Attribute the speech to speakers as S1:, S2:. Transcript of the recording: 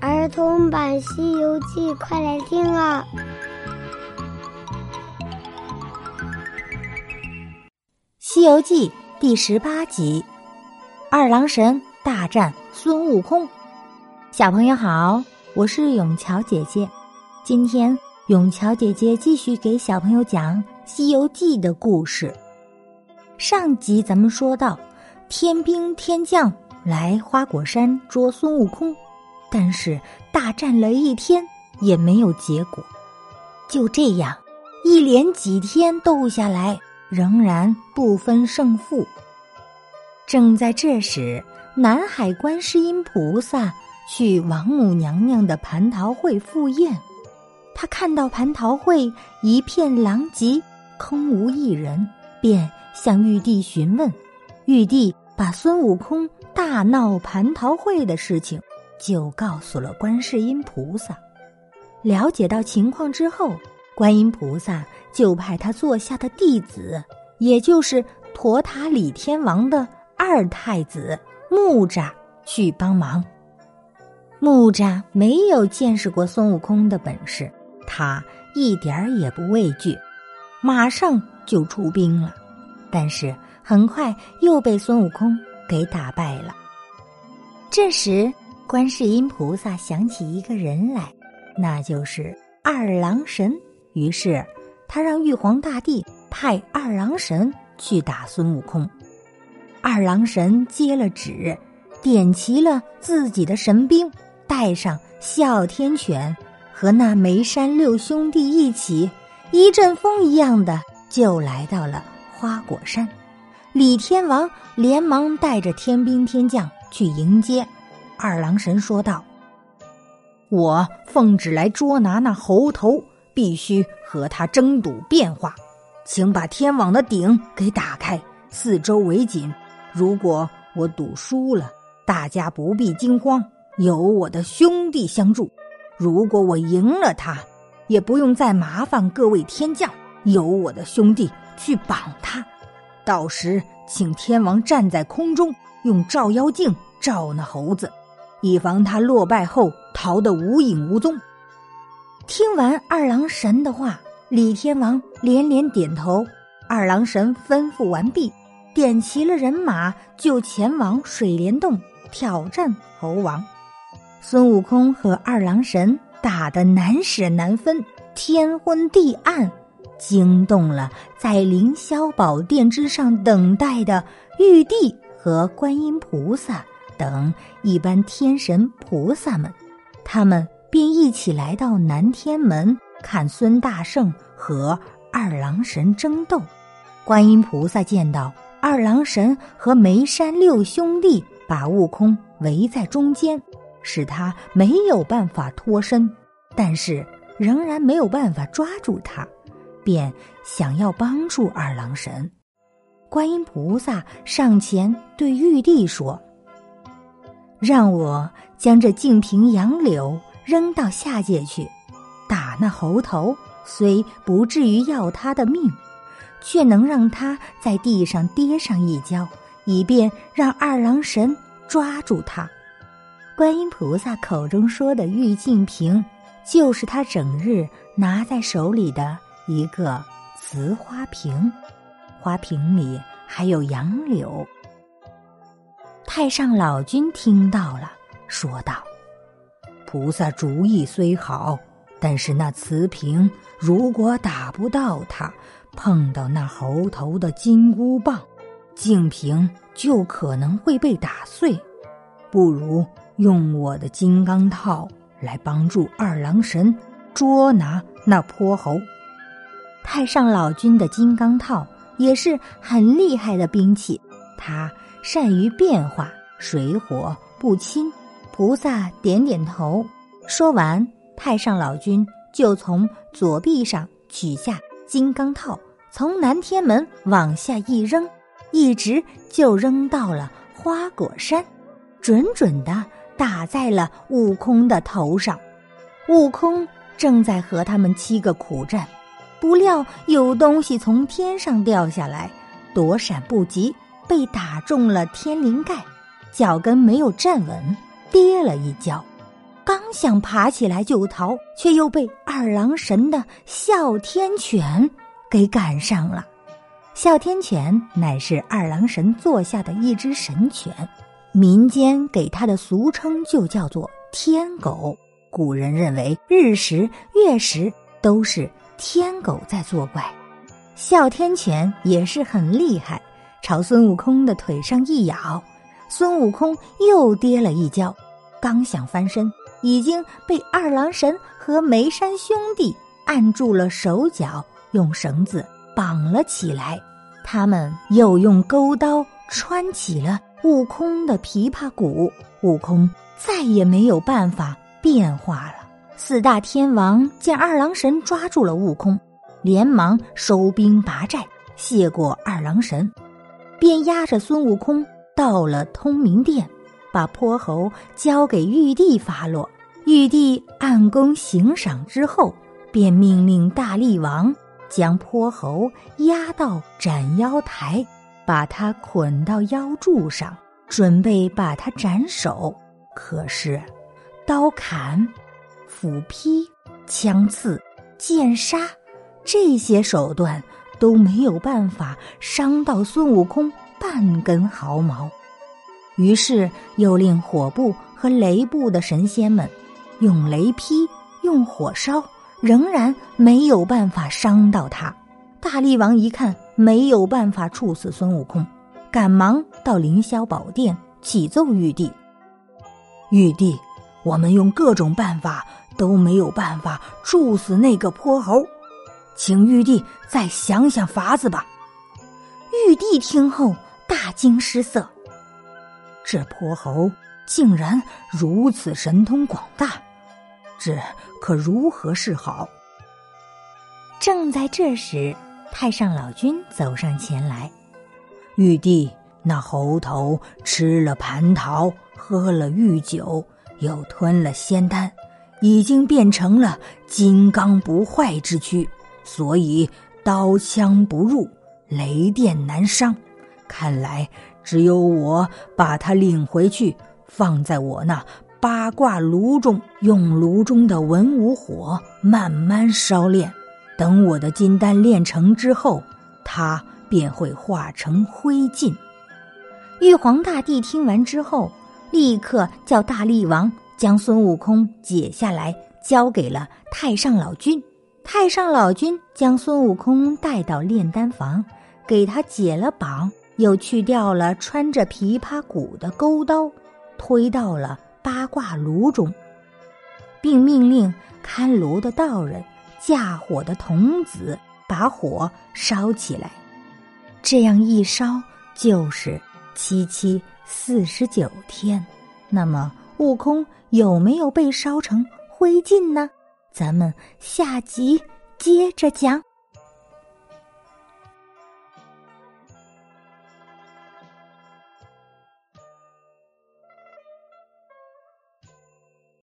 S1: 儿童版《西游记》，快来听啊！
S2: 《西游记》第十八集：二郎神大战孙悟空。小朋友好，我是永桥姐姐。今天永桥姐姐继续给小朋友讲《西游记》的故事。上集咱们说到，天兵天将来花果山捉孙悟空。但是大战了一天也没有结果，就这样一连几天斗下来，仍然不分胜负。正在这时，南海观世音菩萨去王母娘娘的蟠桃会赴宴，他看到蟠桃会一片狼藉，空无一人，便向玉帝询问。玉帝把孙悟空大闹蟠桃会的事情。就告诉了观世音菩萨。了解到情况之后，观音菩萨就派他座下的弟子，也就是陀塔李天王的二太子木吒去帮忙。木吒没有见识过孙悟空的本事，他一点儿也不畏惧，马上就出兵了。但是很快又被孙悟空给打败了。这时。观世音菩萨想起一个人来，那就是二郎神。于是，他让玉皇大帝派二郎神去打孙悟空。二郎神接了旨，点齐了自己的神兵，带上哮天犬和那眉山六兄弟一起，一阵风一样的就来到了花果山。李天王连忙带着天兵天将去迎接。二郎神说道：“我奉旨来捉拿那猴头，必须和他争赌变化，请把天网的顶给打开，四周围紧。如果我赌输了，大家不必惊慌，有我的兄弟相助；如果我赢了他，也不用再麻烦各位天将，有我的兄弟去绑他。到时，请天王站在空中，用照妖镜照那猴子。”以防他落败后逃得无影无踪。听完二郎神的话，李天王连连点头。二郎神吩咐完毕，点齐了人马，就前往水帘洞挑战猴王。孙悟空和二郎神打得难舍难分，天昏地暗，惊动了在凌霄宝殿之上等待的玉帝和观音菩萨。等一般天神菩萨们，他们便一起来到南天门看孙大圣和二郎神争斗。观音菩萨见到二郎神和梅山六兄弟把悟空围在中间，使他没有办法脱身，但是仍然没有办法抓住他，便想要帮助二郎神。观音菩萨上前对玉帝说。让我将这净瓶杨柳扔到下界去，打那猴头，虽不至于要他的命，却能让他在地上跌上一跤，以便让二郎神抓住他。观音菩萨口中说的玉净瓶，就是他整日拿在手里的一个瓷花瓶，花瓶里还有杨柳。太上老君听到了，说道：“菩萨主意虽好，但是那瓷瓶如果打不到他，碰到那猴头的金箍棒，净瓶就可能会被打碎。不如用我的金刚套来帮助二郎神捉拿那泼猴。”太上老君的金刚套也是很厉害的兵器，他。善于变化，水火不侵。菩萨点点头，说完，太上老君就从左臂上取下金刚套，从南天门往下一扔，一直就扔到了花果山，准准的打在了悟空的头上。悟空正在和他们七个苦战，不料有东西从天上掉下来，躲闪不及。被打中了天灵盖，脚跟没有站稳，跌了一跤。刚想爬起来就逃，却又被二郎神的哮天犬给赶上了。哮天犬乃是二郎神座下的一只神犬，民间给它的俗称就叫做天狗。古人认为日食月食都是天狗在作怪。哮天犬也是很厉害，朝孙悟空的腿上一咬，孙悟空又跌了一跤，刚想翻身。已经被二郎神和梅山兄弟按住了手脚，用绳子绑了起来。他们又用钩刀穿起了悟空的琵琶骨，悟空再也没有办法变化了。四大天王见二郎神抓住了悟空，连忙收兵拔寨，谢过二郎神，便押着孙悟空到了通明殿。把泼猴交给玉帝发落，玉帝按功行赏之后，便命令大力王将泼猴押到斩妖台，把他捆到腰柱上，准备把他斩首。可是，刀砍、斧劈、枪刺、剑杀这些手段都没有办法伤到孙悟空半根毫毛。于是又令火部和雷部的神仙们用雷劈、用火烧，仍然没有办法伤到他。大力王一看没有办法处死孙悟空，赶忙到凌霄宝殿启奏玉帝：“玉帝，我们用各种办法都没有办法处死那个泼猴，请玉帝再想想法子吧。”玉帝听后大惊失色。这泼猴竟然如此神通广大，这可如何是好？正在这时，太上老君走上前来：“玉帝，那猴头吃了蟠桃，喝了御酒，又吞了仙丹，已经变成了金刚不坏之躯，所以刀枪不入，雷电难伤。看来……”只有我把他领回去，放在我那八卦炉中，用炉中的文武火慢慢烧炼。等我的金丹炼成之后，他便会化成灰烬。玉皇大帝听完之后，立刻叫大力王将孙悟空解下来，交给了太上老君。太上老君将孙悟空带到炼丹房，给他解了绑。又去掉了穿着琵琶骨的钩刀，推到了八卦炉中，并命令看炉的道人架火的童子把火烧起来。这样一烧就是七七四十九天。那么悟空有没有被烧成灰烬呢？咱们下集接着讲。